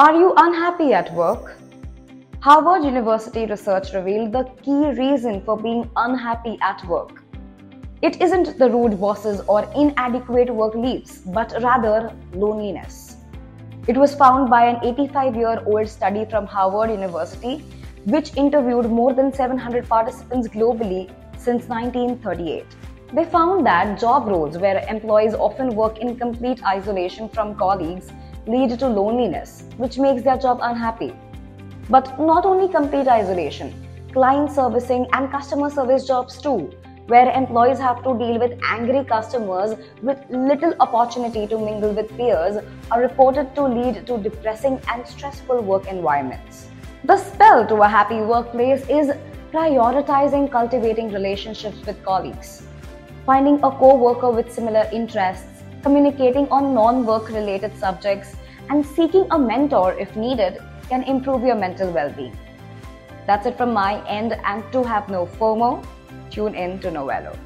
Are you unhappy at work? Harvard University research revealed the key reason for being unhappy at work. It isn't the rude bosses or inadequate work leaves, but rather loneliness. It was found by an 85 year old study from Harvard University, which interviewed more than 700 participants globally since 1938. They found that job roles where employees often work in complete isolation from colleagues lead to loneliness, which makes their job unhappy. But not only complete isolation, client servicing and customer service jobs too, where employees have to deal with angry customers with little opportunity to mingle with peers, are reported to lead to depressing and stressful work environments. The spell to a happy workplace is prioritizing cultivating relationships with colleagues, finding a co worker with similar interests, communicating on non work related subjects, and seeking a mentor if needed can improve your mental well being. That's it from my end, and to have no FOMO, tune in to Knowello.